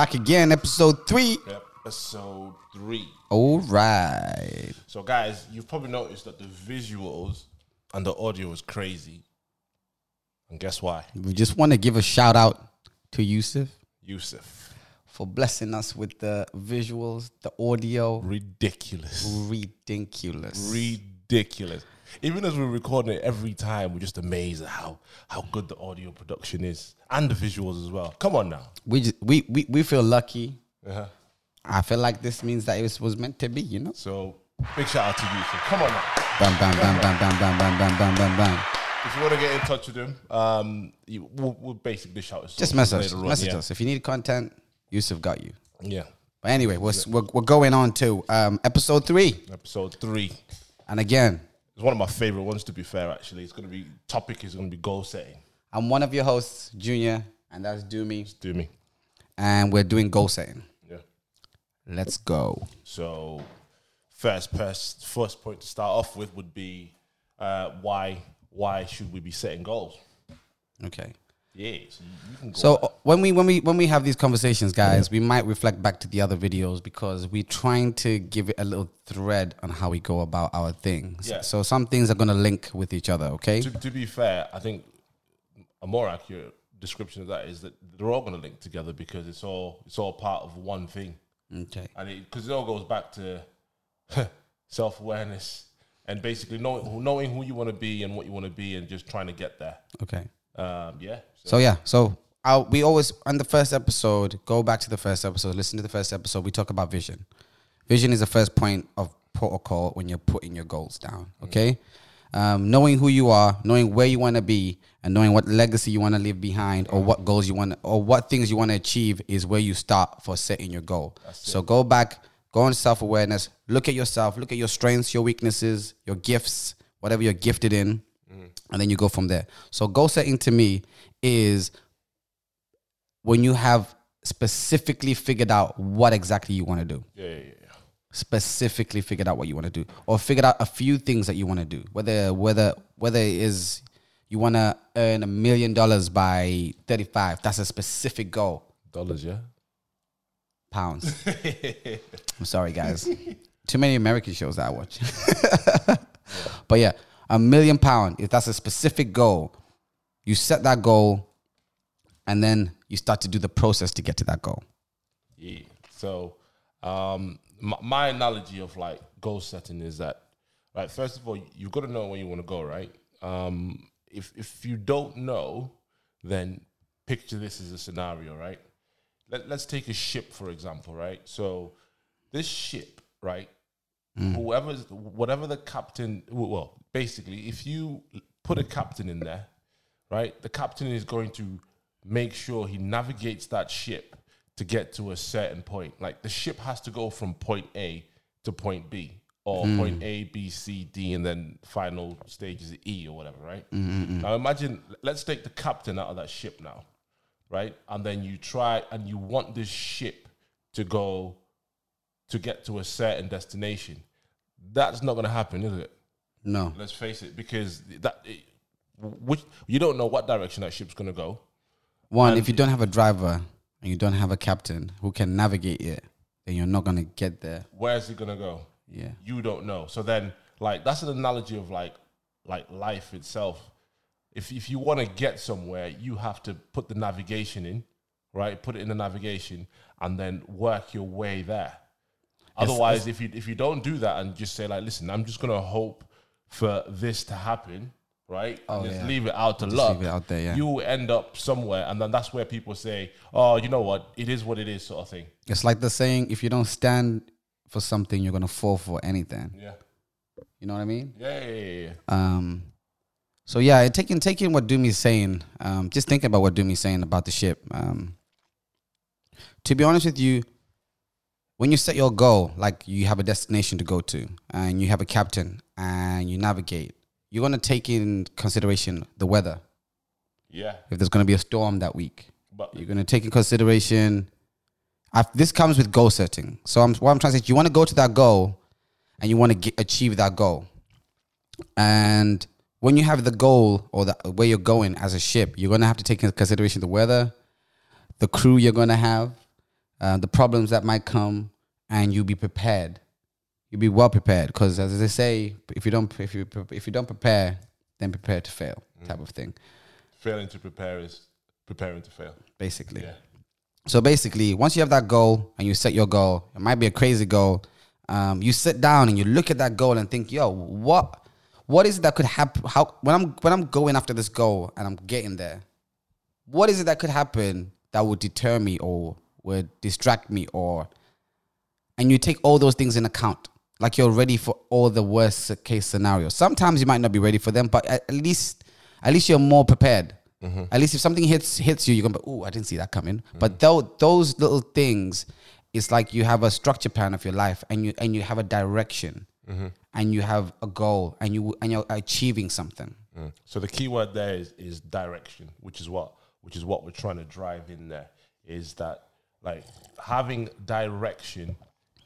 back again, episode three. Episode three. All right. So, guys, you've probably noticed that the visuals and the audio is crazy. And guess why? We just want to give a shout out to Yusuf Yusuf. for blessing us with the visuals, the audio. Ridiculous. Ridiculous. Ridiculous. Even as we're recording it every time, we're just amazed at how, how good the audio production is and the visuals as well. Come on now. we, just, we we we feel lucky. Uh-huh. I feel like this means that it was, was meant to be, you know? So, big shout out to Yusuf. Come on now. Bam, bam, bam, bam, bam, bam, bam, bam, bam, bam, bam. If you want to get in touch with him, um, you, we'll, we'll basically shout us. Just message us. Message yeah. us. If you need content, Yusuf got you. Yeah. But anyway, we're, we're, we're going on to um, episode three. Episode three. And again, It's one of my favorite ones, to be fair, actually. It's going to be, topic is going to be goal setting. I'm one of your hosts, Junior, and that's Doomy. Do me. And we're doing goal setting. Yeah. Let's go. So, first, first, first point to start off with would be uh, why why should we be setting goals? Okay. Yeah, so mm, you can go. So when we when we when we have these conversations, guys, we might reflect back to the other videos because we're trying to give it a little thread on how we go about our things. Yeah. So some things are gonna link with each other. Okay. to, to be fair, I think a more accurate description of that is that they're all going to link together because it's all it's all part of one thing, Okay. and it because it, all goes back to self awareness and basically knowing knowing who you want to be and what you want to be and just trying to get there. Okay. Um, yeah. So, So yeah, so i we always on the first episode go back to the first episode, listen to the first episode. We talk about vision. Vision is the first point of protocol when you're putting your goals down. Okay, um, knowing who you are, knowing where you want to be, and knowing what legacy you want to leave behind, or what goals you want, or what things you want to achieve, is where you start for setting your goal. so go back, go on self awareness, look at yourself, look at your strengths, your weaknesses, your gifts, whatever you're gifted in, and then you go from there. So goal setting to me is when you have specifically figured out what exactly you want to do. yeah, yeah, yeah. Specifically figured out what you want to do, or figured out a few things that you want to do. Whether whether whether it is you want to earn a million dollars by thirty five, that's a specific goal. Dollars, yeah. Pounds. I'm sorry, guys. Too many American shows that I watch. But yeah, a million pound. If that's a specific goal, you set that goal, and then you start to do the process to get to that goal. Yeah. So, um, my, my analogy of like goal setting is that, like First of all, you've got to know where you want to go, right? Um, if if you don't know, then picture this as a scenario, right? Let, let's take a ship for example, right? So, this ship, right? Mm. Whoever's whatever the captain, well, basically, if you put a captain in there, right? The captain is going to make sure he navigates that ship to get to a certain point. Like the ship has to go from point A to point B, or mm. point A, B, C, D, and then final stage is E or whatever, right? Mm, now imagine, let's take the captain out of that ship now, right? And then you try and you want this ship to go to get to a certain destination. That's not going to happen, is it? No. Let's face it, because that it, which you don't know what direction that ship's going to go. One, if you don't have a driver and you don't have a captain who can navigate it, then you're not gonna get there. Where's it going to go? Yeah. You don't know. So then, like that's an analogy of like like life itself. If if you want to get somewhere, you have to put the navigation in, right? Put it in the navigation, and then work your way there. Otherwise, if you if you don't do that and just say like, listen, I'm just gonna hope for this to happen, right? Oh, and just yeah. leave it out to Just luck. leave it out there, yeah. You will end up somewhere, and then that's where people say, "Oh, you know what? It is what it is," sort of thing. It's like the saying: if you don't stand for something, you're gonna fall for anything. Yeah, You know what I mean? yeah, yeah, yeah. yeah. Um, so yeah, taking taking what Doomy's saying, um, just thinking about what Doomy's saying about the ship. Um, to be honest with you, when you set your goal, like you have a destination to go to, and you have a captain, and you navigate, you're gonna take in consideration the weather. yeah. If there's gonna be a storm that week, But you're gonna take in consideration. I, this comes with goal setting. So I'm, what I'm trying to say, is you want to go to that goal, and you want to achieve that goal. And when you have the goal or the, where you're going as a ship, you're gonna have to take into consideration the weather, the crew you're gonna have, uh, the problems that might come, and you be prepared. You be well prepared because, as they say, if you don't if you if you don't prepare, then prepare to fail, type of thing, Failing to prepare is preparing to fail. basically. Yeah. So basically, once you have that goal and you set your goal, it might be a crazy goal. Um, you sit down and you look at that goal and think, "Yo, what, what is it that could happen? How when I'm when I'm going after this goal and I'm getting there, what is it that could happen that would deter me or would distract me or?" And you take all those things in account, like you're ready for all the worst case scenarios. Sometimes you might not be ready for them, but at least, at least you're more prepared. Mm-hmm. At least if something hits hits you, you're gonna be, oh, I didn't see that coming. Mm-hmm. But though those little things, it's like you have a structure plan of your life, and you and you have a direction, mm-hmm. and you have a goal, and you and you're achieving something. Mm. So the key word there is is direction, which is what which is what we're trying to drive in there. Is that like having direction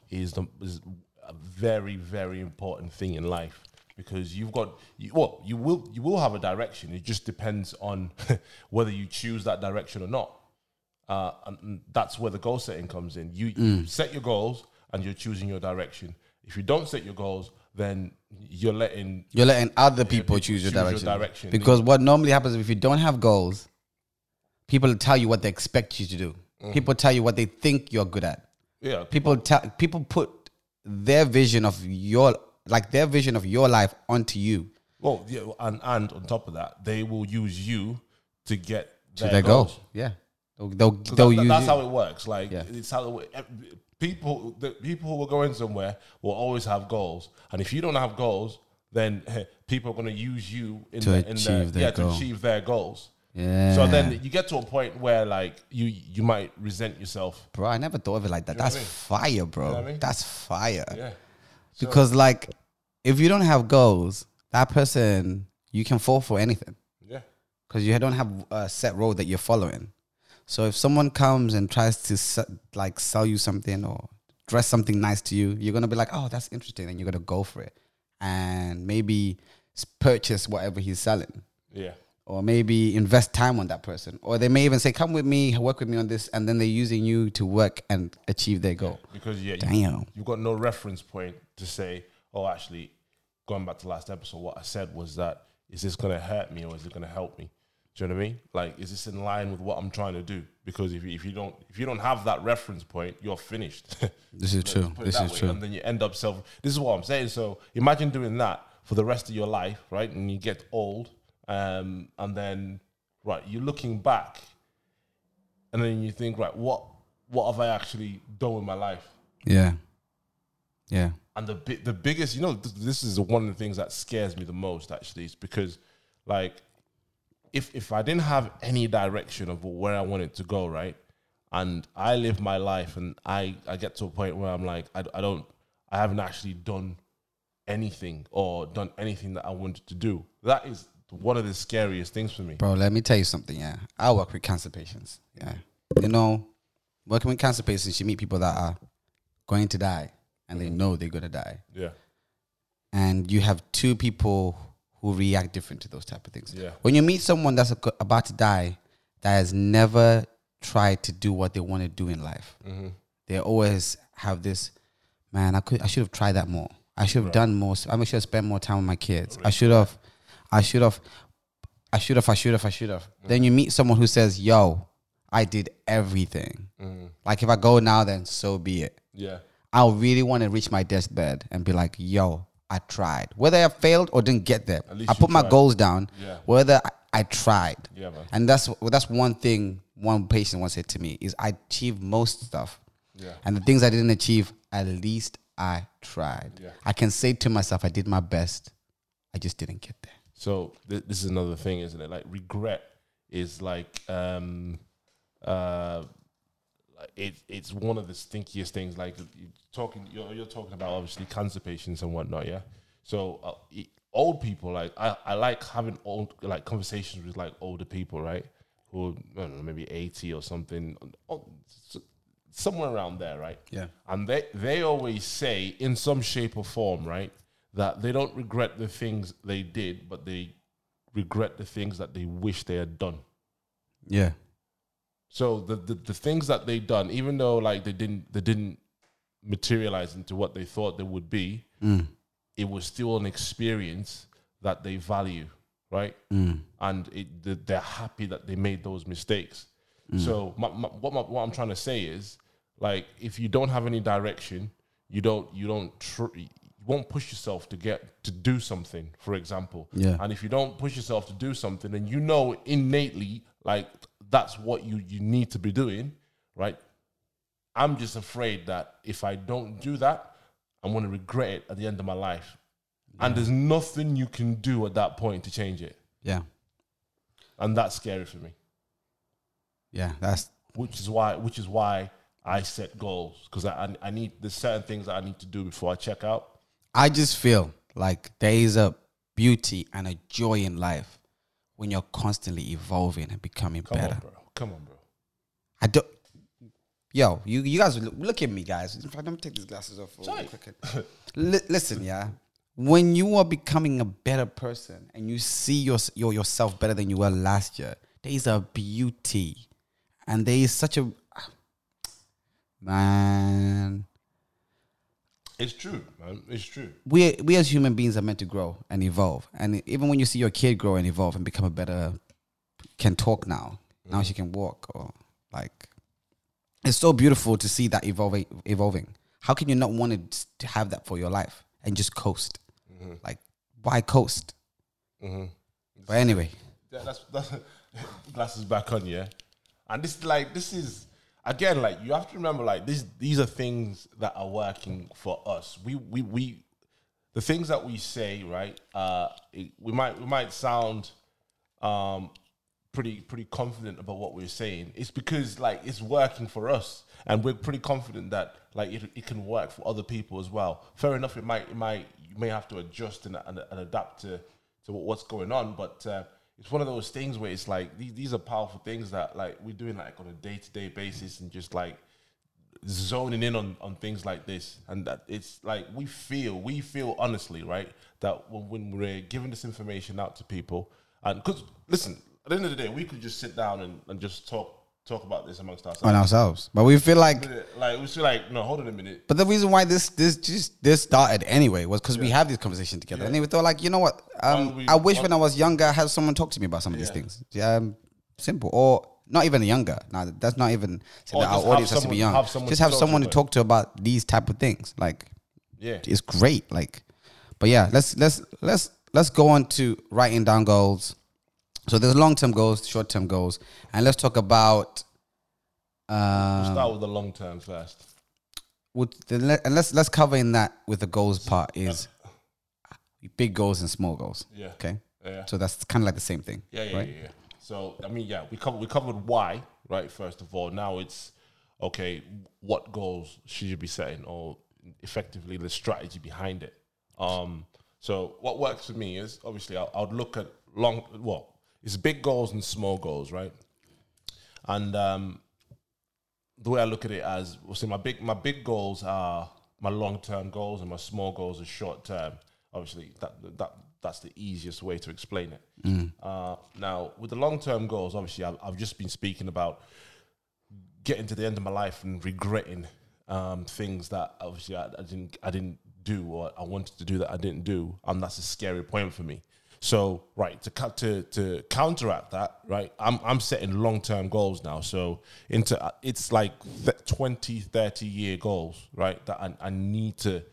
is the is a very very important thing in life because you've got you, well you will you will have a direction. It just depends on whether you choose that direction or not. Uh, and that's where the goal setting comes in. You, you set your goals and you're choosing your direction. If you don't set your goals, then you're letting You're letting other people people choose your choose your direction. direction. Because what normally happens if you don't have goals, people tell you what they expect you to do. People mm-hmm. tell you what they think you're good at. yeah People tell people put their vision of your like their vision of your life onto you Well, yeah, and and on top of that, they will use you to get to their, their goals. goal. Yeah, they'll they'll, they'll that- use that's you. how it works. Like Yeah. it's how it, people the people who are going somewhere will always have goals, and if you don't have goals, then people are going to use you in To the, in achieve the, their yeah goal. to achieve their goals. Yeah. So then you get to a point where like you you might resent yourself. bro, I never thought of it like that. know That's I mean? fire, bro. what I mean? That's fire. Yeah, Because like, if you don't have goals, that person you can fall for anything. yeah, because you don't have a set road that you're following. So if someone comes and tries to se- like sell you something or dress something nice to you, you're gonna be like, "Oh, that's interesting," and you're gonna go for it, and maybe purchase whatever he's selling, yeah. Or maybe invest time on that person, or they may even say, "Come with me, work with me on this," and then they're using you to work and achieve their goal. Because yeah, you, Damn. you've got no reference point to say, oh, actually, going back to last episode, what I said was that is this going to hurt me or is it going to help me? Do you know what I mean? Like, is this in line with what I'm trying to do? Because if you, if you don't if you don't have that reference point, you're finished. This is true. This is way, true. And then you end up self. This is what I'm saying. So imagine doing that for the rest of your life, right? And you get old, um, and then right, you're looking back, and then you think, right, what what have I actually done with my life? Yeah, yeah, And the bi- the biggest, you know, th- this is one of the things that scares me the most. Actually, is because like if if I didn't have any direction of where I wanted to go, right, and I live my life, and I I get to a point where I'm like, I, I don't, I haven't actually done anything or done anything that I wanted to do. That is one of the scariest things for me. bro. Let me tell you something. Yeah, I work with cancer patients. Yeah, you know, working with cancer patients, you meet people that are going to die, and they mm-hmm. know they're gonna die. Yeah, and you have two people who react different to those type of things. Yeah. When you meet someone that's about to die that has never tried to do what they want to do in life, mm-hmm. they always have this, man. I could, I should have tried that more. I should have done more. I should have spent more time with my kids. I should have, I should have, I should have, I should have, I should have. Then you meet someone who says, "Yo, I did everything. Mm. Like if I go now, then so be it." yeah, I really want to reach my deathbed and be like, yo, I tried. Whether I failed or didn't get there, I put my tried. goals down. Yeah. Whether I, I tried. Yeah, man. And that's well, that's one thing one patient once said to me is I achieved most stuff. Yeah. And the things I didn't achieve, at least I tried. Yeah. I can say to myself, I did my best. I just didn't get there. So th- this is another thing, isn't it? Like regret is like um uh it, it's one of the stinkiest things. Like you talking, you're, you're talking about obviously cancer patients and whatnot, yeah. So uh, e- old people, like I, I like having old like conversations with like older people, right? Who I don't know, maybe eighty or something, oh, somewhere around there, right? Yeah. And they they always say in some shape or form, right, that they don't regret the things they did, but they regret the things that they wish they had done. Yeah. So the, the the things that they done, even though like they didn't they didn't materialize into what they thought they would be, mm. it was still an experience that they value, right? Mm. And it, the, they're happy that they made those mistakes. Mm. So my, my, what my, what I'm trying to say is, like, if you don't have any direction, you don't you don't tr- won't push yourself to get to do something. For example, Yeah. And if you don't push yourself to do something, and you know innately, like that's what you you need to be doing, right? I'm just afraid that if I don't do that, I'm going to regret it at the end of my life. And there's nothing you can do at that point to change it. Yeah. And that's scary for me. Yeah. That's Which is why which is why I set goals because I, I I need there's certain things that I need to do before I check out. I just feel like there is a beauty and a joy in life when you're constantly evolving and becoming better. Come better. on, bro. Come on, bro. I don't. Yo, you you guys look, look at me, guys. In fact, let me take these glasses off. real Sorry. quick. Li- listen, yeah. When you are becoming a better person and you see your, your yourself better than you were last year, there is a beauty, and there is such a man. It's true, man. It's true. we we as human beings are meant to grow and evolve. And even when you see your kid grow and evolve and become a better, can talk now. Now she can walk or like, it's so beautiful to see that evolving. Evolving. How can you not want to- have that for your life and just coast? Mm-hmm. Like, why coast? Mm-hmm. But anyway, Yeah, that's that's glasses back on, yeah. And this like this is again like you have to remember like these these are things that are working for us. We we we the things that we say, right? Uh it, we might we might sound um pretty pretty confident about what we're saying. It's because like it's working for us and we're pretty confident that like it, it can work for other people as well. Fair enough, it might it might you may have to adjust and, and, and adapt to to what's going on, but uh, it's one of those things where it's like these these are powerful things that like we're doing like on a day to day basis and just like zoning in on, on things like this. And that it's like we feel we feel honestly right that when, when we're giving this information out to people and because listen at the end of the day we could just sit down and, and just talk talk about this amongst ourselves on ourselves. But we feel like like we feel like no hold on a minute But the reason why this this just this started anyway was because we have this conversation together, and we thought like, you know what? Um, we- I wish when I was younger, I had someone talk to me about some of these things. Yeah, um, simple or not even younger. Now that's not even saying that our audience has to be young. have just have talk to someone to talk to about these type of things. Like yeah it's great. Like, but yeah, let's let's let's let's go on to writing down goals. So there's long term goals, short term goals, and let's talk about. we'll Um, start with the long term first with the, and let's let's cover in that with the goals part is big goals and small goals. Yeah. Okay. Yeah. So that's kind of like the same thing. Yeah, yeah, right? yeah, yeah. So I mean, yeah, we covered we covered why, right? First of all, now it's okay. What goals should you be setting, or effectively the strategy behind it? Um, so what works for me is obviously I, I would look at long. Well, it's big goals and small goals, right? And um, the way I look at it as, well, see, my big my big goals are my long term goals, and my small goals are short term. Obviously, that that that's the easiest way to explain it. Uh, now, with the long term goals, obviously, I've, I've just been speaking about getting to the end of my life and regretting um, things that obviously I, I didn't I didn't do or I wanted to do that I didn't do, and that's a scary point for me. So, right to cut to to counteract that, right, I'm I'm setting long term goals now. So into uh, it's like th- 20, 30 year goals, right? That I, I need to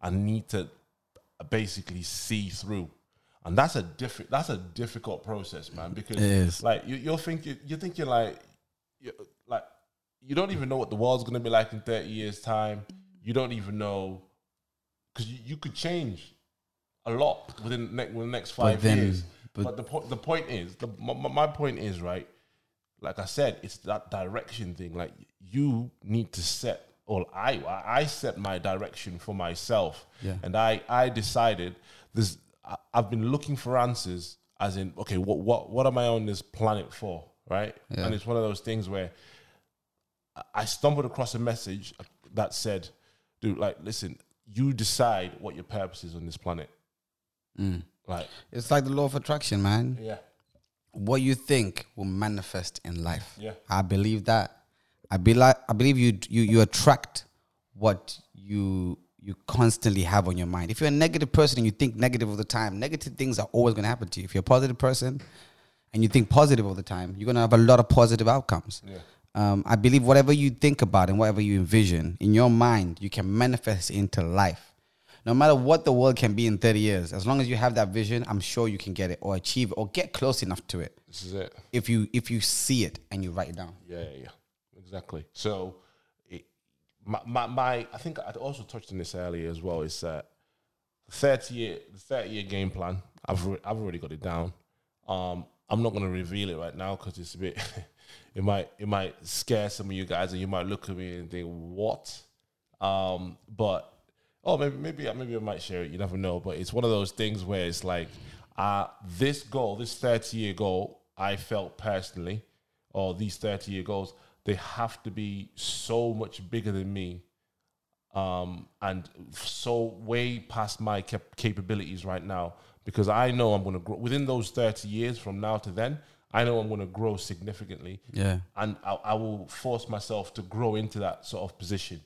I need to basically see through. And that's a different that's a difficult process, man, because like you, you're thinking you're thinking like you like you don't even know what the world's gonna be like in 30 years time. You don't even know because you, you could change a lot within the next, within the next five then- years. but- But, the point the point is the my, my my point is right. Like I said, it's that direction thing. Like you need to set, or I I set my direction for myself, Yeah. and I I decided this. I- I've been looking for answers, as in, okay, what what what am I on this planet for, right? Yeah. And it's one of those things where I stumbled across a message that said, "Dude, like, listen, you decide what your purpose is on this planet." Mm. Like, It's like the law of attraction, man. yeah, what you think will manifest in life. Yeah. I believe that. I be like, I believe you you you attract what you you constantly have on your mind. If you're a negative person and you think negative all the time, negative things are always going to happen to you. If you're a positive person and you think positive all the time, you're going to have a lot of positive outcomes. Yeah. Um, I believe whatever you think about and whatever you envision in your mind, you can manifest into life. No matter what the world can be in 30 years, as long as you have that vision, I'm sure you can get it or achieve it or get close enough to it. This is it. If you if you see it and you write it down. Yeah, yeah, yeah. exactly. So, it, my, my, my, I think I also touched on this earlier as well. Is that thirty year, the thirty year game plan? I've re- I've already got it down. Um, I'm not going to reveal it right now because it's a bit. it might it might scare some of you guys, and you might look at me and think, "What?" Um, but oh, maybe maybe maybe I might share it. You never know. But it's one of those things where it's like, uh, this goal, this 30 year goal, I felt personally, or these 30 year goals, they have to be so much bigger than me um, and so way past my cap- capabilities right now because I know I'm going to grow within those 30 years from now to then. I know I'm going to grow significantly, Yeah. and I, I will force myself to grow into that sort of position.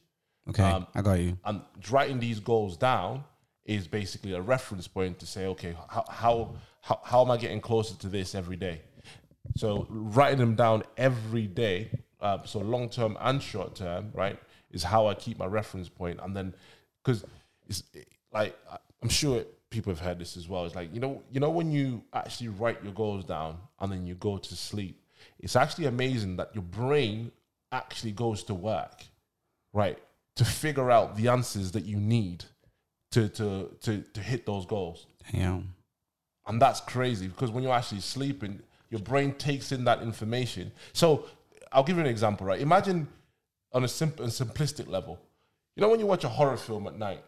Okay. Um, I got you. And writing these goals down is basically a reference point to say, okay, how how how, how am I getting closer to this every day? So writing them down every day, uh, so long term and short term, right, is how I keep my reference point. And then, because it's like I'm sure people have heard this as well. It's like you know, you know when you actually write your goals down and then you go to sleep, it's actually amazing that your brain actually goes to work, right, to figure out the answers that you need to to to to hit those goals. Yeah. And that's crazy because when you're actually sleeping, your brain takes in that information. So I'll give you an example, right? Imagine on a simple and simplistic level. You know when you watch a horror film at night,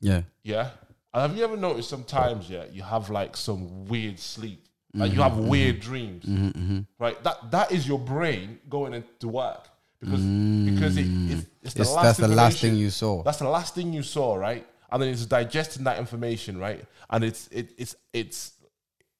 Yeah. yeah? And have you ever noticed sometimes, yeah, you have like some weird sleep. Like you mm-hmm, have mm-hmm. weird dreams. Mm-hmm, right? That that is your brain going into work. Because because it, it, mm. It's the It's, last that's the last thing you saw. that's the last thing you saw, right? And then it's digesting that information, right? And it's it, it's it's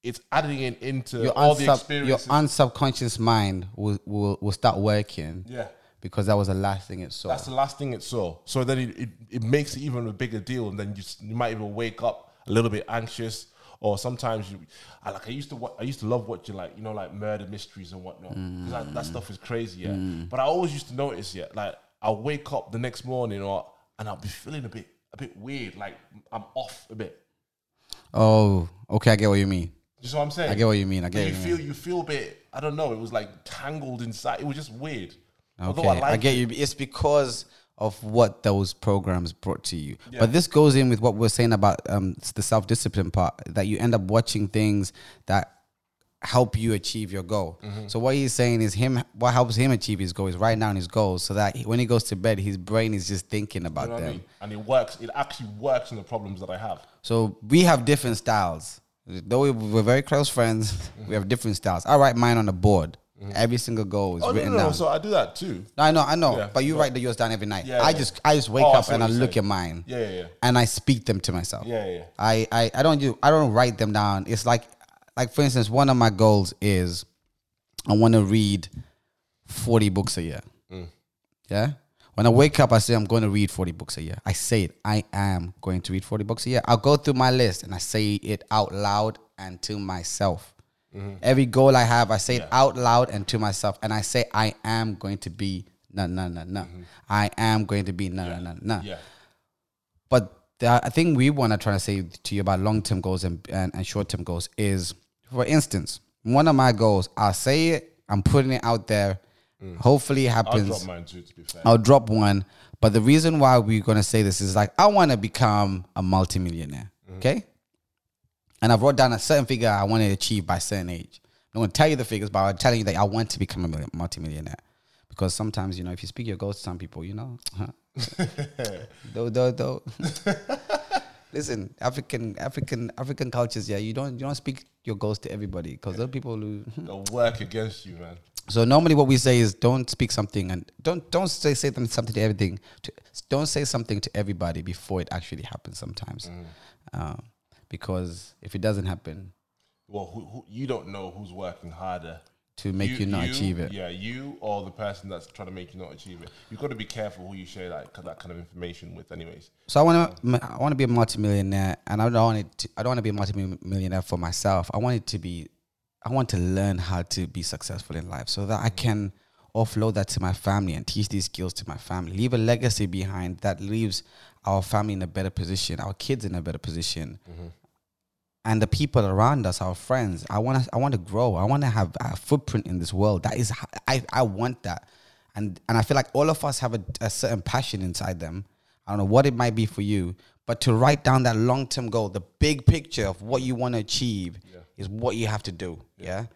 it's adding it into Your, all the unsub, your unsubconscious mind will, will will start working yeah, because that was the last thing it saw. that's the last thing it saw. So then it, it, it makes it even a bigger deal, and then you you might even wake up a little bit anxious, or sometimes you. I like I used to wa- I used to love watching like you know like murder mysteries and whatnot mm. 'cause that, that stuff is crazy, yeah. Mm. But I always used to notice, yeah, like I'll wake up the next morning or and I'll be feeling a bit a bit weird, like I'm off a bit. oh, okay. I get what you mean. You know what I'm saying? I get what you mean. I get you feel you feel a bit. I don't know. It was like tangled inside. It was just weird. Okay, Although I, like get it. you. It's because of what those programs brought to you. But this goes in with what we're saying about um, the self discipline part that you end up watching things that help you achieve your goal. Mm-hmm. So what he's saying is him. What helps him achieve his goal is write down his goals so that he- when he goes to bed, his brain is just thinking about You know what I them. mean? And it works. It actually works on the problems that I have. So we have different styles. Though we- we're very close friends, we have different styles. I write mine on the board. Every single goal is Mm-hmm. Oh written no, no. down. So I do that too. No, I know, I know. Yeah, but you write the yours down every night. Yeah, I yeah. just I just wake Oh, up and I look saying. at mine. Yeah, yeah, yeah. And I speak them to myself. Yeah, yeah, yeah. I, I, I don't do I don't write them down. It's like like for instance, one of my goals is I want to read 40 books a year. Mm. Yeah? When I wake up, I say I'm going to read 40 books a year. I say it. I am going to read 40 books a year. I'll go through my list and I say it out loud and to myself. Mm-hmm. Every goal I have, I say it out loud and to myself. And I say, I am going to be no, no, no, no. I am going to be no, no, no, no. Mm-hmm. Yeah. But the, I think we want to try to say to you about long term goals and, and, and short term goals is, for instance, one of my goals, I'll say it, I'm putting it out there. Mm. Hopefully it I'll happens. drop mine too. To be fair. I'll drop one. But the reason why we're gonna say this is like I want to become a multimillionaire. Mm-hmm. Okay. And I've wrote down a certain figure I want to achieve by a certain age. I'm gonna tell you the figures, but I'm telling you that I want to become a million, multimillionaire. Because sometimes, you know, if you speak your goals to some people, you know, huh? though, though, though. Listen, African, African, African cultures. Yeah, you don't, you don't speak your goals to everybody because those people who. They'll work against you, man. So normally, what we say is don't speak something and don't don't say say them- something to everything. To, don't say something to everybody before it actually happens. Sometimes, um, because if it doesn't happen, well, who, who, you don't know who's working harder to make you, not achieve it. Yeah, you or the person that's trying to make you not achieve it. You've got to be careful who you share that that kind of information with, anyways. So I want to I want to be a multimillionaire, and I don't want it. To, I don't want to be a multimillionaire for myself. I want it to be. I want to learn how to be successful in life, so that I can offload that to my family and teach these skills to my family. Leave a legacy behind that leaves our family in a better position, our kids in a better position. Mm-hmm and the people around us, our friends. I want to I want to grow. I want to have a footprint in this world. That is I I want that. And and I feel like all of us have a, a certain passion inside them. I don't know what it might be for you, but to write down that long-term goal, the big picture of what you want to achieve yeah. is what you have to do, yeah? yeah?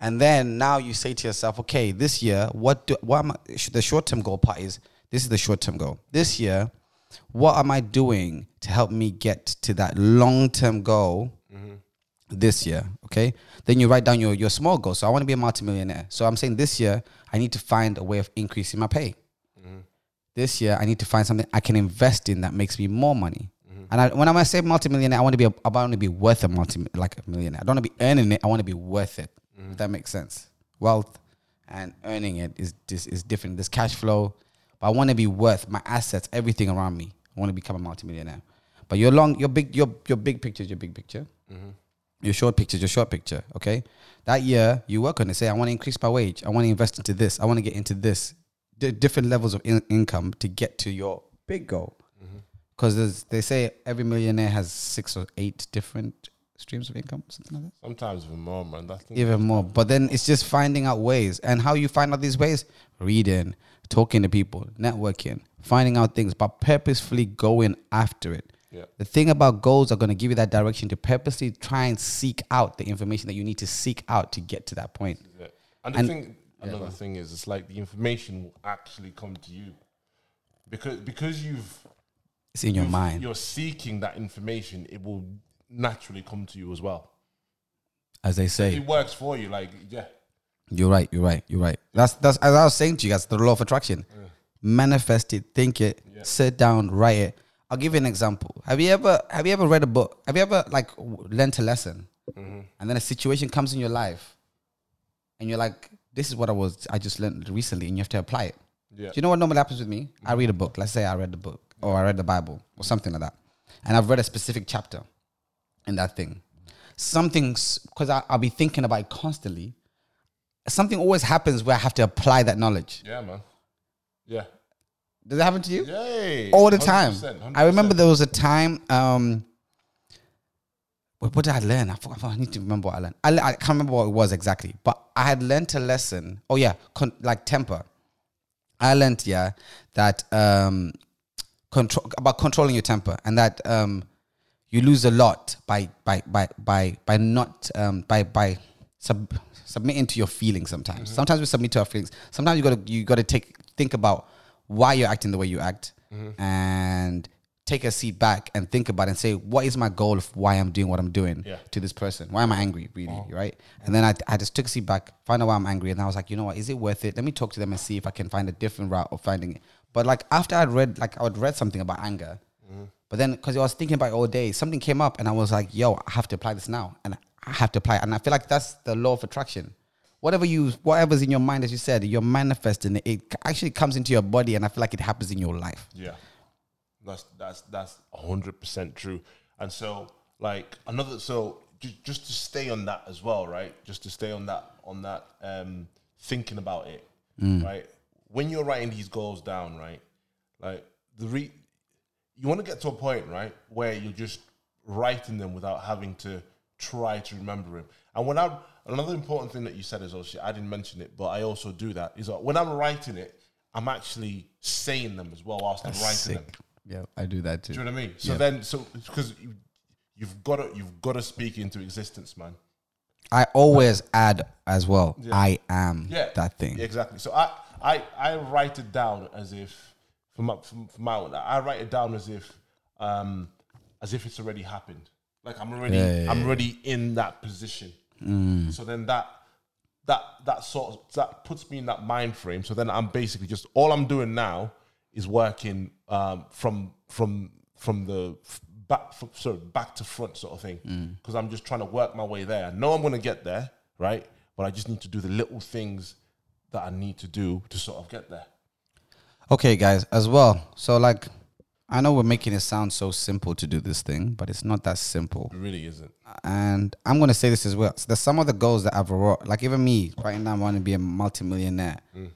And then now you say to yourself, okay, this year, what do what am I, the short-term goal part is this is the short-term goal. This year, what am I doing to help me get to that long-term goal? Mm-hmm. this year. Okay. Then you write down your, your small goals. So I want to be a multimillionaire. So I'm saying this year, I need to find a way of increasing my pay. Mm-hmm. This year, I need to find something I can invest in that makes me more money. Mm-hmm. And I, when I say multimillionaire, I want to be a, I want to be worth a multi like a millionaire. I don't want to be earning it. I want to be worth it. If that makes sense. Wealth and earning it is is, is different. There's cash flow, but I want to be worth my assets, everything around me. I want to become a multimillionaire. But your long, your big, your your big picture is your big picture. Mm-hmm. Your short picture is your short picture. Okay, that year you work on it. Say, I want to increase my wage. I want to invest into this. I want to get into this. D- different levels of in- income to get to your big goal. Because mm-hmm. they say every millionaire has six or eight different streams of income, something like that. Sometimes even more, man. That's even more. But then it's just finding out ways, and how you find out these ways: reading, talking to people, networking, finding out things, but purposefully going after it. Yeah. The thing about goals are going to give you that direction to purposely try and seek out the information that you need to seek out to get to that point. Yeah. And and thing, another yeah. thing is, it's like the information will actually come to you because because you've it's in your mind. You're seeking that information; it will naturally come to you as well. As they say, it works for you. Like, yeah, you're right. You're right. You're right. That's that's as I was saying to you guys. The law of attraction. Yeah. Manifest it. Think it. Yeah. Sit down. Write it I'll give you an example. Have you ever have you ever read a book? Have you ever like learned a lesson, mm-hmm. and then a situation comes in your life, and you're like, "This is what I was I just learned recently," and you have to apply it. Yeah. Do you know what normally happens with me? Mm-hmm. I read a book. Let's say I read the book, or I read the Bible, or something like that, and I've read a specific chapter in that thing. Something because I'll be thinking about it constantly. Something always happens where I have to apply that knowledge. Yeah, man. Yeah. Does it happen to you? Yay. All the time. 100%, 100%. I remember there was a time. Um, what, what did I learn? I, forgot, I need to remember what I learned. I, I can't remember what it was exactly, but I had learned a lesson. Oh yeah, con- like temper. I learned yeah that um, control about controlling your temper and that um, you lose a lot by by by by by not um, by by sub- submitting to your feelings. Sometimes, mm-hmm. sometimes we submit to our feelings. Sometimes you gotta you gotta take think about why you're acting the way you act mm-hmm. and take a seat back and think about it and say, what is my goal of why I'm doing what I'm doing yeah. to this person? Why am I angry, really? Oh. Right? And then I, I just took a seat back, find out why I'm angry. And I was like, you know what? Is it worth it? Let me talk to them and see if I can find a different route of finding it. But like after I'd read, like I'd read something about anger, mm-hmm. but then because I was thinking about it all day, something came up and I was like, yo, I have to apply this now. And I have to apply it. And I feel like that's the law of attraction whatever you whatever's in your mind as you said you're manifesting it it actually comes into your body and i feel like it happens in your life. Yeah. That's that's that's 100% true. And so like another so just, just to stay on that as well right? Just to stay on that on that um thinking about it mm. right? When you're writing these goals down right? Like the re you want to get to a point right where you're just writing them without having to try to remember him. and when i'm Another important thing that you said is also I didn't mention it, but I also do that. Is that when I'm writing it, I'm actually saying them as well whilst That's I'm writing sick. them. Yeah, I do that too. Do you know what I mean? So yeah. then, so because you, you've got to you've got to speak into existence, man. I always add as well. Yeah. I am yeah, that thing. Exactly. So I I I write it down as if from my, from, my I write it down as if um as if it's already happened. Like I'm already yeah, I'm already in that position. Mm. So then that that that sort of that puts me in that mind frame. So then I'm basically just all I'm doing now is working um, from from from the back, f- sorry, back to front sort of thing. Mm. Because I'm just trying to work my way there. I know I'm going to get there, right? But I just need to do the little things that I need to do to sort of get there. Okay, guys, as well. So, like, I know we're making it sound so simple to do this thing, but it's not that simple. It really isn't. And I'm gonna say this as well. So there's some of the goals that I've wrote, like even me right now, I want to be a multimillionaire. Mm.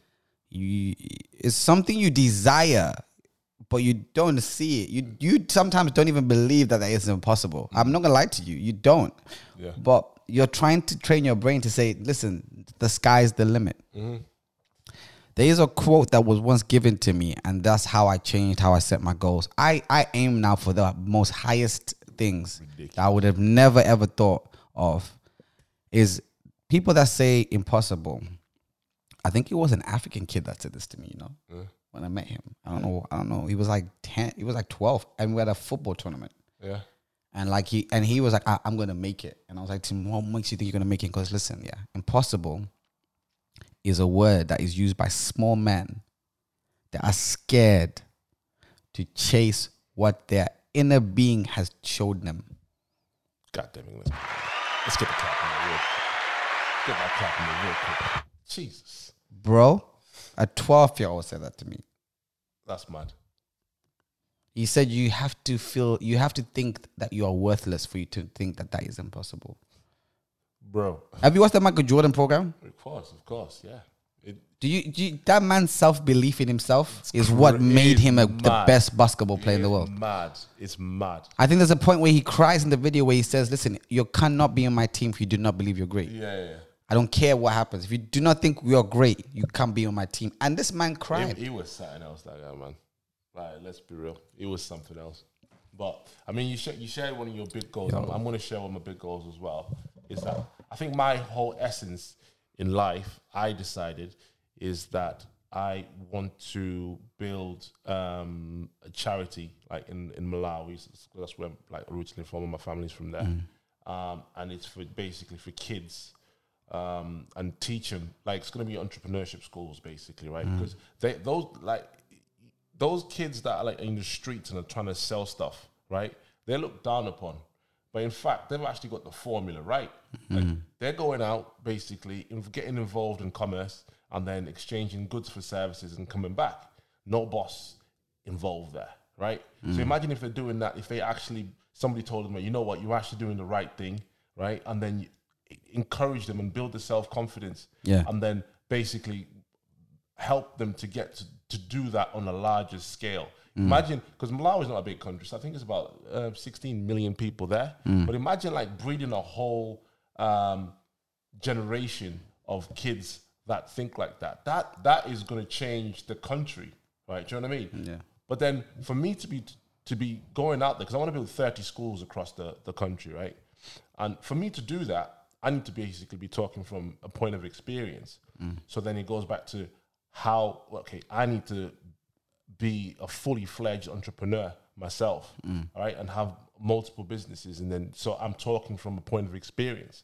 You, it's something you desire, but you don't see it. You you sometimes don't even believe that that is impossible. Mm. I'm not gonna lie to you. You don't. Yeah. But you're trying to train your brain to say, listen, the sky's the limit. Mm-hmm. There is a quote that was once given to me, and that's how I changed how I set my goals. I, I aim now for the most highest things that I would have never ever thought of. Is people that say impossible. I think it was an African kid that said this to me. You know, when I met him, I don't know. I don't know. He was like ten. He was like twelve, and we had a football tournament. Yeah. And like he and he was like, I, am gonna make it. And I was like, Tim, what makes you think you're gonna make it? Because listen, yeah, impossible is a word that is used by small men that are scared to chase what their inner being has showed them. God damn it. Let's, get the clap in real quick. Get that clap in real quick. Jesus. Bro, a 12 year old said that to me. That's mad. He said you have to feel, you have to think that you are worthless for you to think that that is impossible. Bro. Have you watched the Michael Jordan program? Of course, of course, yeah. It, Do you, do you that man's self belief in himself is what made him a, the best basketball player in the it's world? mad. It's mad. I think there's a point where he cries in the video where he says, "Listen, you cannot be on my team if you do not believe you're great. Yeah, yeah, yeah. I don't care what happens. If you do not think you're great, you can't be on my team." And this man He, cried. he was something else, that guy, man. Right, let's be real. It was something else. But I mean, you sh- you shared one of your big goals. I'm, I'm going to share one of my big goals as well. Is that I think my whole essence in life, I decided, is that I want to build um, a charity like in in Malawi. That's where I'm like originally from. My family's from there, um, and it's for basically for kids um, and teach them like it's going to be entrepreneurship schools basically, right? Because they those like those kids that are like in the streets and are trying to sell stuff, right? They're looked down upon. But in fact, they've actually got the formula right. Like mm-hmm. they're going out basically getting involved in commerce and then exchanging goods for services and coming back. No boss involved there, right? So mm. imagine if they're doing that, if they actually somebody told them, you know what, you're actually doing the right thing, right? And then you encourage them and build the self confidence, Yeah. and then basically help them to get to, to do that on a larger scale. Imagine, because Malawi is not a big country, so I think it's about uh, 16 million people there. But imagine like breeding a whole um, generation of kids that think like that. That that is going to change the country, right? Do you know what I mean? Yeah. But then for me to be to be going out there because I want to build 30 schools across the, the country, right? And for me to do that, I need to basically be talking from a point of experience. So then it goes back to how okay, I need to be a fully fledged entrepreneur myself, mm. right? and have multiple businesses, and then so I'm talking from a point of experience.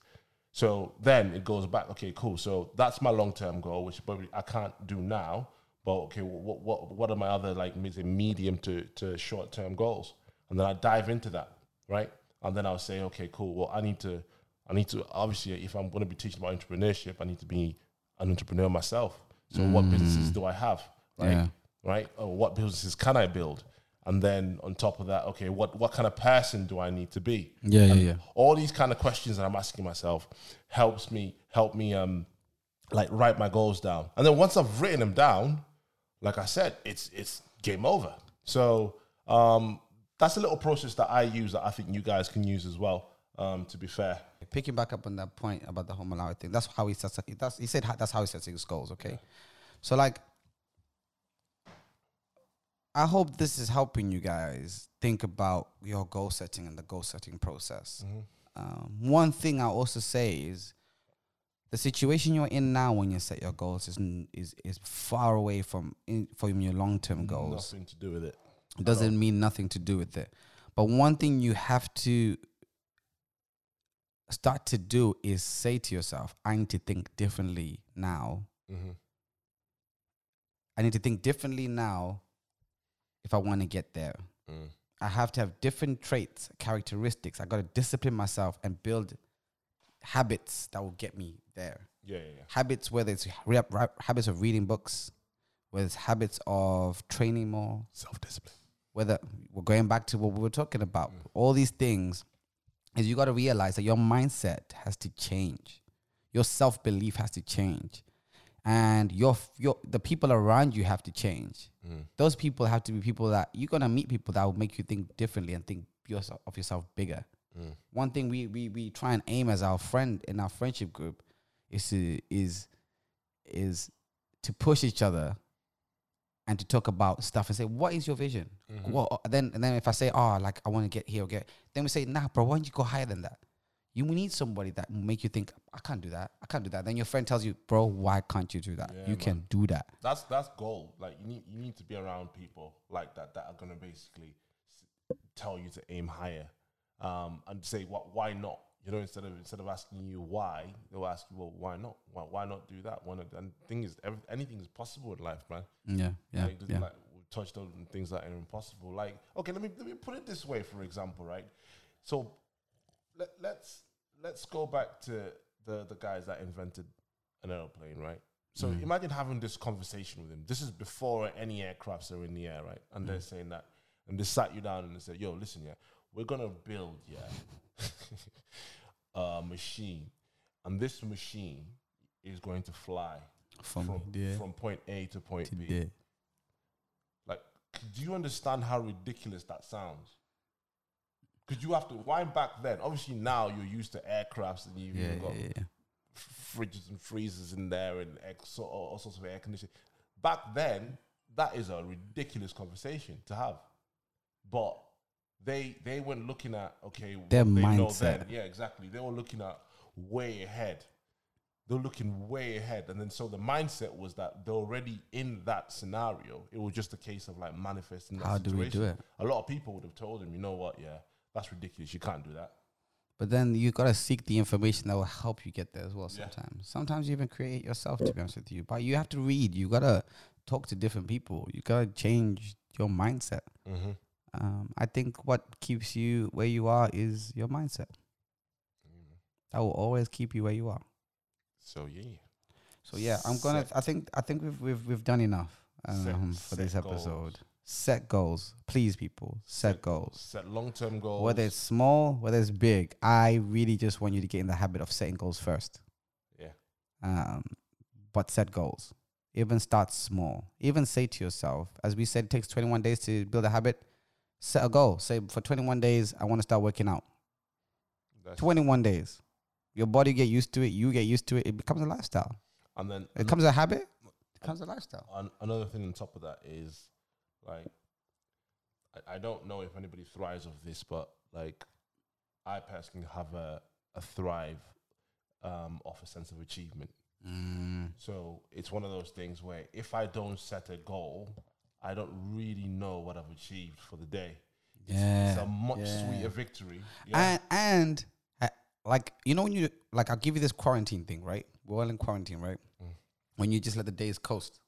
So then it goes back. Okay, cool. So that's my long term goal, which probably I can't do now. But okay, what what what are my other like medium to to short term goals? And then I dive into that, right? And then I'll say, okay, cool. Well, I need to I need to obviously if I'm going to be teaching about entrepreneurship, I need to be an entrepreneur myself. So what mm. businesses do I have, right? Yeah. Right? Or what businesses can I build? And then on top of that, okay, what what kind of person do I need to be? Yeah, yeah, And yeah. all these kind of questions that I'm asking myself helps me help me um like write my goals down. And then once I've written them down, like I said, it's it's game over. So um that's a little process that I use that I think you guys can use as well. Um, to be fair, Picking back up on that point about the whole Malawi thing, that's how he sets. That's he said that's how he sets his goals. Okay, so like, I hope this is helping you guys think about your goal setting and the goal setting process. Um, one thing I also say is the situation you're in now when you set your goals is is is far away from in, from your long term goals. nothing to do with it. It doesn't mean nothing to do with it. But one thing you have to start to do is say to yourself, I need to think differently now. Mm-hmm. I need to think differently now if I want to get there. Mm. I have to have different traits, characteristics. I got to discipline myself and build habits that will get me there. Yeah, yeah, yeah. Habits, whether it's re- re- habits of reading books, whether it's habits of training more, Self discipline. whether we're going back to what we were talking about, all these things is you got to realize that your mindset has to change, your self belief has to change, and your your the people around you have to change. Mm. Those people have to be people that you're gonna meet people that will make you think differently and think yourself, of yourself bigger. Mm. One thing we, we we try and aim as our friend in our friendship group is to is is to push each other and to talk about stuff and say, what is your vision? Mm-hmm. Well, uh, then and then if I say, oh, like I want to get here or get, then we say, nah, bro, why don't you go higher than that? You need somebody that will make you think, I can't do that. I can't do that. Then your friend tells you, bro, why can't you do that? Yeah, you man. can do that. That's that's gold. Like you need you need to be around people like that that are gonna basically tell you to aim higher, um, and say what why not. You know, instead of instead of asking you why, they'll ask you, well, why not? Why, why not do that? Why not? And the thing is, every, anything is possible in life, man. Yeah, yeah, like, yeah. like we touched on things that are impossible. Like, okay, let me let me put it this way, for example, right? So let, let's let's go back to the the guys that invented an airplane, right? So Mm. imagine having this conversation with him. This is before any aircrafts are in the air, right? And Mm. they're saying that, and they sat you down and they said, "Yo, listen, yeah, we're gonna build, yeah, a machine, and this machine is going to fly From from from point A to point to B." there. Like, do you understand how ridiculous that sounds? Because you have to wind back then. Obviously, now you're used to aircrafts and you've Yeah, got yeah, yeah. fridges and freezers in there and ex- all, all sorts of air conditioning. Back then, that is a ridiculous conversation to have. But they they weren't looking at okay Their they know mindset. then. Yeah, exactly. They were looking at way ahead. They're looking way ahead, and then so the mindset was that they're already in that scenario. It was just a case of like manifesting. That How do we do it? A lot of people would have told him, you know what? Yeah, that's ridiculous. You can't do that. But then you gotta seek the information that will help you get there as well. Yeah. Sometimes, sometimes you even create yourself. To be honest with you, but you have to read. You gotta talk to different people. You gotta change your mindset. Mm-hmm. Um, I think what keeps you where you are is your mindset. That will always keep you where you are. So yeah, So yeah, I'm gonna. Set- I think. I think we've we've we've done enough Set- um, for this episode. goals. Set goals, please, people. Set, Set- goals. set long term goals. Whether it's small, whether it's big, I really just want you to get in the habit of setting goals first. yeah, um, but set goals. Even start small. Even say to yourself, as we said, it takes 21 days to build a habit. Set a goal. Say for 21 days, I want to start working out. that's 21 days. Your body get used to it. You get used to it. It becomes a lifestyle. and then It becomes a habit. It becomes a lifestyle. An- another thing on top of that is like I, I don't know if anybody thrives off this, but like I personally have a, a thrive um, off a sense of achievement. Mm, So it's one of those things where if I don't set a goal, I don't really know what I've achieved for the day. It's, it's a much yeah. sweeter victory. Yeah. And and uh, like you know when you like I'll give you this quarantine thing, right? We're all in quarantine, right? When you just let the days coast.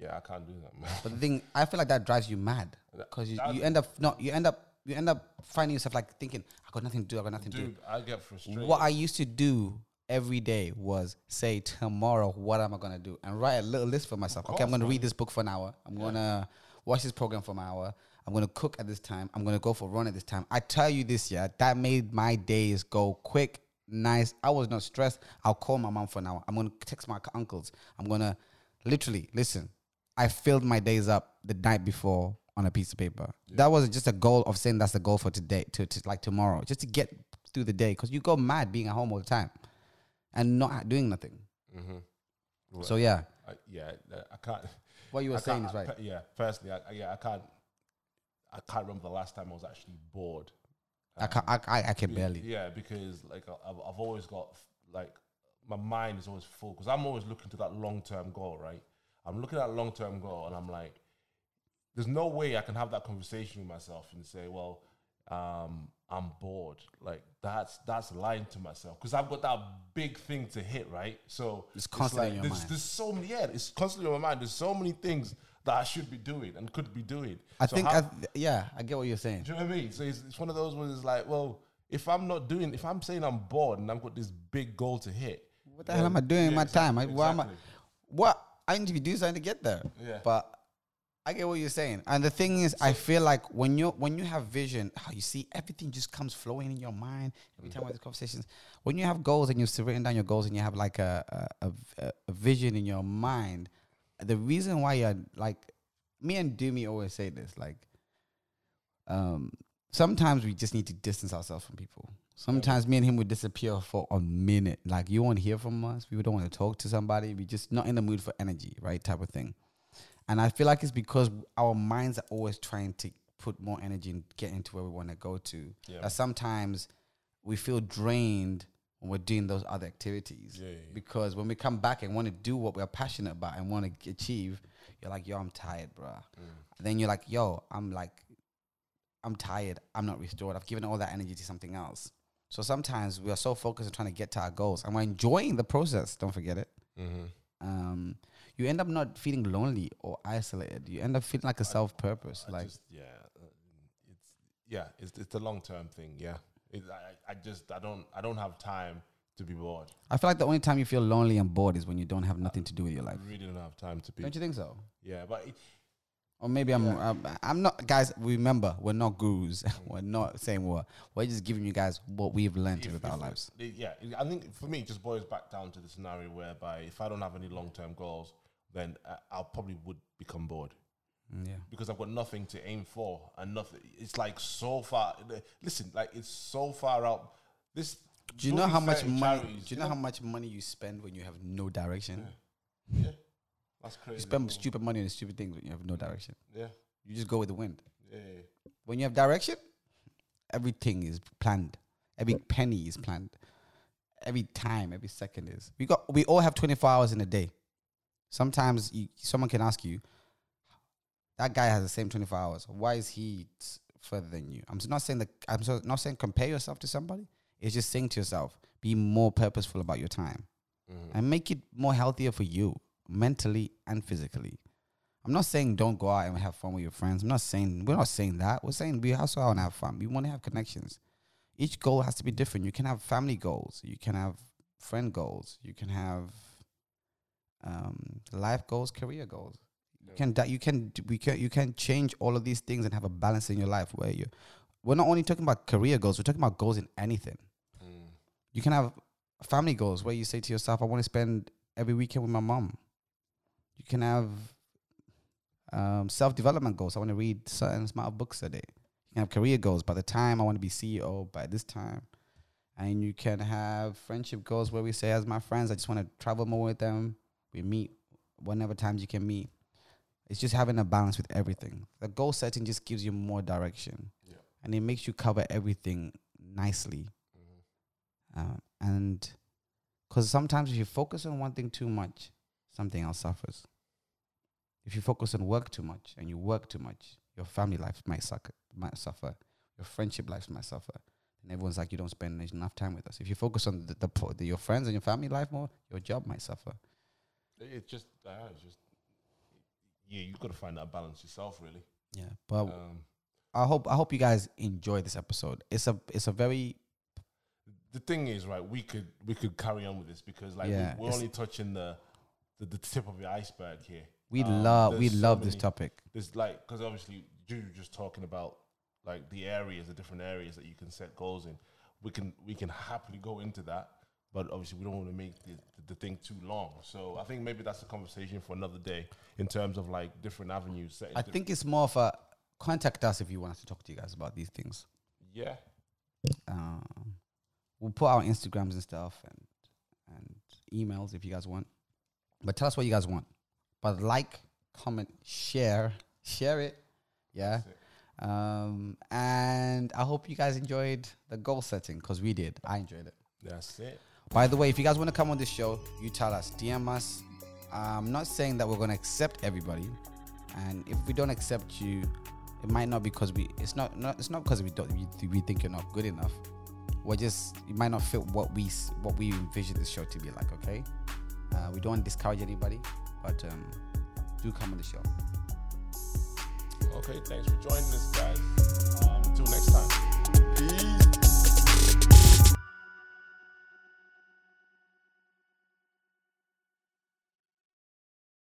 Yeah, I can't do that, man. But the thing, I feel like that drives you mad because you, you end up no, you end up you end up finding yourself like thinking, I got nothing to do, I got nothing to do. I get frustrated. What I used to do every day was say tomorrow, what am I gonna do, and write a little list for myself. okay, I'm gonna man. read this book for an hour. I'm gonna watch this program for an hour. I'm gonna cook at this time. I'm gonna go for a run at this time. I tell you this, yeah, that made my days go quick, nice. I was not stressed. I'll call my mom for an hour. I'm gonna text my uncles. I'm gonna literally listen. I filled my days up the night before on a piece of paper. That wasn't just a goal of saying that's the goal for today, to, to like tomorrow, just to get through the day. Because you go mad being at home all the time and not doing nothing. Mm-hmm. So yeah, I, yeah, uh, I can't. what you were I saying is right. pe- Yeah, personally, I, I- yeah, I can't. I can't remember the last time I was actually bored. I can I, I, I can barely. Yeah, because like I've, I've always got like my mind is always full because I'm always looking to that long term goal, right? I'm looking at long term goal and I'm like, there's no way I can have that conversation with myself and say, well, um, I'm bored. Like that's that's lying to myself because I've got that big thing to hit, right? So It's constantly in your there's, mind. There's so many, yeah, it's constantly on my mind. There's so many things that I should be doing and could be doing. I So think, how- I th- yeah, I get what you're saying. do you know what I mean? So it's, it's one of those where it's like, well, if I'm not doing, if I'm saying I'm bored and I've got this big goal to hit, What the hell am I doing in my exactly- time? I, why am I, what I need to be doing something to get there. Yeah. But I get what you're saying. And the thing is, I feel like when you when you have vision, how you see everything just comes flowing in your mind every time we have these conversations. When you have goals and you've written down your goals and you have like a a, a a vision in your mind, the reason why you're like me and Doomy always say this, like um sometimes we just need to distance ourselves from people. Sometimes me and him would disappear for a minute. Like you won't hear from us. We don't want to talk to somebody. We just not in the mood for energy, right? Type of thing. And I feel like it's because our minds are always trying to put more energy and get into where we want to go to. Yeah. That sometimes we feel drained when we're doing those other activities. Yeah, yeah. Because when we come back and want to do what we're passionate about and want to achieve, you're like, yo, I'm tired, bro. Mm. Then you're like, yo, I'm like, I'm tired. I'm not restored. I've given all that energy to something else. So sometimes we are so focused on trying to get to our goals and we're enjoying the process. Don't forget it. Um, you end up not feeling lonely or isolated. You end up feeling like a self purpose. Like, just, yeah, uh, it's yeah, it's it's a long term thing. Yeah, it, I I just I don't I don't have time to be bored. I feel like the only time you feel lonely and bored is when you don't have nothing to do with your life. really don't have time to be. Don't you think so? Yeah, but it, Or maybe I'm, I'm, I'm not, guys. Remember, we're not gurus. we're not saying what. We're just giving you guys what we've learned if- our lives. yeah, I think for me, it just boils back down to the scenario whereby if I don't have any long term goals, then I, I'll probably would become bored. Mm, Yeah. because I've got nothing to aim for and nothing. It's like so far. Listen, like it's so far out. This. Do you know how much money? charities, Do you know how much money you spend when you have no direction? Yeah, that's crazy. You spend stupid money on stupid things when you have no direction. Yeah, You just go with the wind. yeah, yeah. When you have direction, everything is planned. Every penny is planned. Every time, every second is. We got. We all have twenty four hours in a day. Sometimes you, someone can ask you, that guy has the same twenty four hours. Why is he t- further than you? I'm not saying that. I'm so, not saying compare yourself to somebody. It's just saying to yourself, be more purposeful about your time, mm-hmm. and make it more healthier for you mentally and physically. I'm not saying don't go out and have fun with your friends. I'm not saying we're not saying that. We're saying we also want to have fun. We want to have connections. Each goal has to be different. You can have family goals. You can have friend goals. You can have um, life goals, career goals. You can that you can we can you can change all of these things and have a balance in your life where you. We're not only talking about career goals. We're talking about goals in anything. You can have family goals where you say to yourself, "I want to spend every weekend with my mom." You can have um, self development goals. I want to read certain amount of books a day. You can have career goals. By the time I want to be CEO by this time, and you can have friendship goals where we say, as my friends, I just want to travel more with them. We meet whenever times you can meet. It's just having a balance with everything. The goal setting just gives you more direction, Yeah. and it makes you cover everything nicely. Um, and because sometimes if you focus on one thing too much, something else suffers. If you focus on work too much and you work too much, your family life might suck, might suffer. Your friendship life might suffer. And everyone's like, you don't spend enough time with us. If you focus on the, the, po- the your friends and your family life more, your job might suffer. It's just, uh, it's just, yeah. You got to find that balance yourself, really. Yeah, but Um, I hope I hope you guys enjoy this episode. It's a it's a very the thing is, right? We could we could carry on with this because, like, Yeah, we, we're only touching the, the the tip of the iceberg here. we Um, love we so love this many- topic. There's like because obviously you were just talking about like the areas, the different areas that you can set goals in. We can we can happily go into that, but obviously we don't want to make the, the thing too long. So I think maybe that's a conversation for another day in terms of like different avenues. I think it's more of a contact us if you want us to talk to you guys about these things. yeah, um, we'll put our Instagrams and stuff and and emails if you guys want. But tell us what you guys want. But like, comment, share, share it. Yeah. Um, and I hope you guys enjoyed the goal setting because we did. I enjoyed it. that's it. By the way, if you guys want to come on this show, you tell us, DM us. I'm not saying that we're going to accept everybody, and if we don't accept you, it might not because we. It's not. not it's not because we don't. We, we think you're not good enough. We're just. You might not fit what we what we envision this show to be like. Okay. Uh, we don't discourage anybody, but um, do come on the show. Okay, thanks for joining us, guys. Um, until next time. Peace.